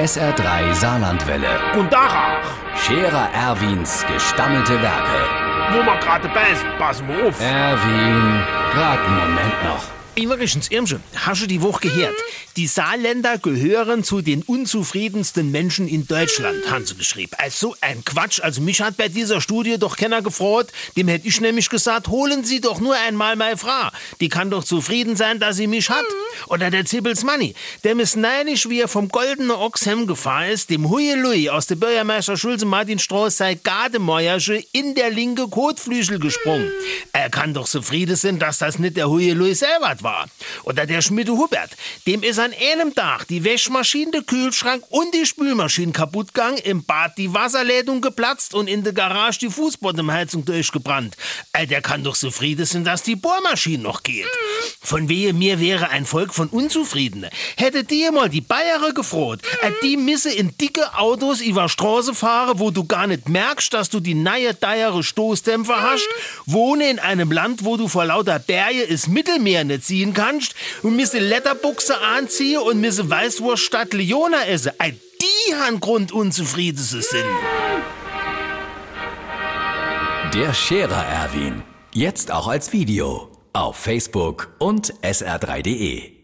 SR3 Saarlandwelle. Und Dach, Scherer Erwins gestammelte Werke. wo wir gerade beißen, passen wir auf. Erwin, grad einen Moment noch. Innerlichens Irmchen, hast du die Woche gehört? Die Saarländer gehören zu den unzufriedensten Menschen in Deutschland, haben sie geschrieben. Also ein Quatsch. Also mich hat bei dieser Studie doch keiner gefreut. Dem hätte ich nämlich gesagt, holen Sie doch nur einmal meine Frau. Die kann doch zufrieden sein, dass sie mich hat. Oder der Zibbels Manni. Dem ist neidisch, wie er vom goldenen Ochshem gefahren ist, dem Huielui aus der Bürgermeister Schulze Martin Strauß sei Gardemäuersche in der linke Kotflügel gesprungen. Er kann doch zufrieden sein, dass das nicht der Huielui selber war. Oder der Schmiede Hubert. Dem ist an einem Tag die Wäschmaschine, der Kühlschrank und die Spülmaschine kaputt gegangen, im Bad die Wasserleitung geplatzt und in der Garage die Fußbodenheizung durchgebrannt. Äh, der kann doch zufrieden sein, dass die Bohrmaschine noch geht. Von wehe mir wäre ein Volk von Unzufriedenen. Hätte dir mal die Bayere gefroht, äh, die misse in dicke Autos über Straße fahren, wo du gar nicht merkst, dass du die neue deiere Stoßdämpfer hast, wohne in einem Land, wo du vor lauter Berge ins Mittelmeer nicht ziehen kannst und misse Letterbuchse anziehen und misse Weißwurst statt Leona esse. Ei, die han Grund unzufrieden zu sind. Der Scherer Erwin. Jetzt auch als Video. Auf Facebook und sr3.de.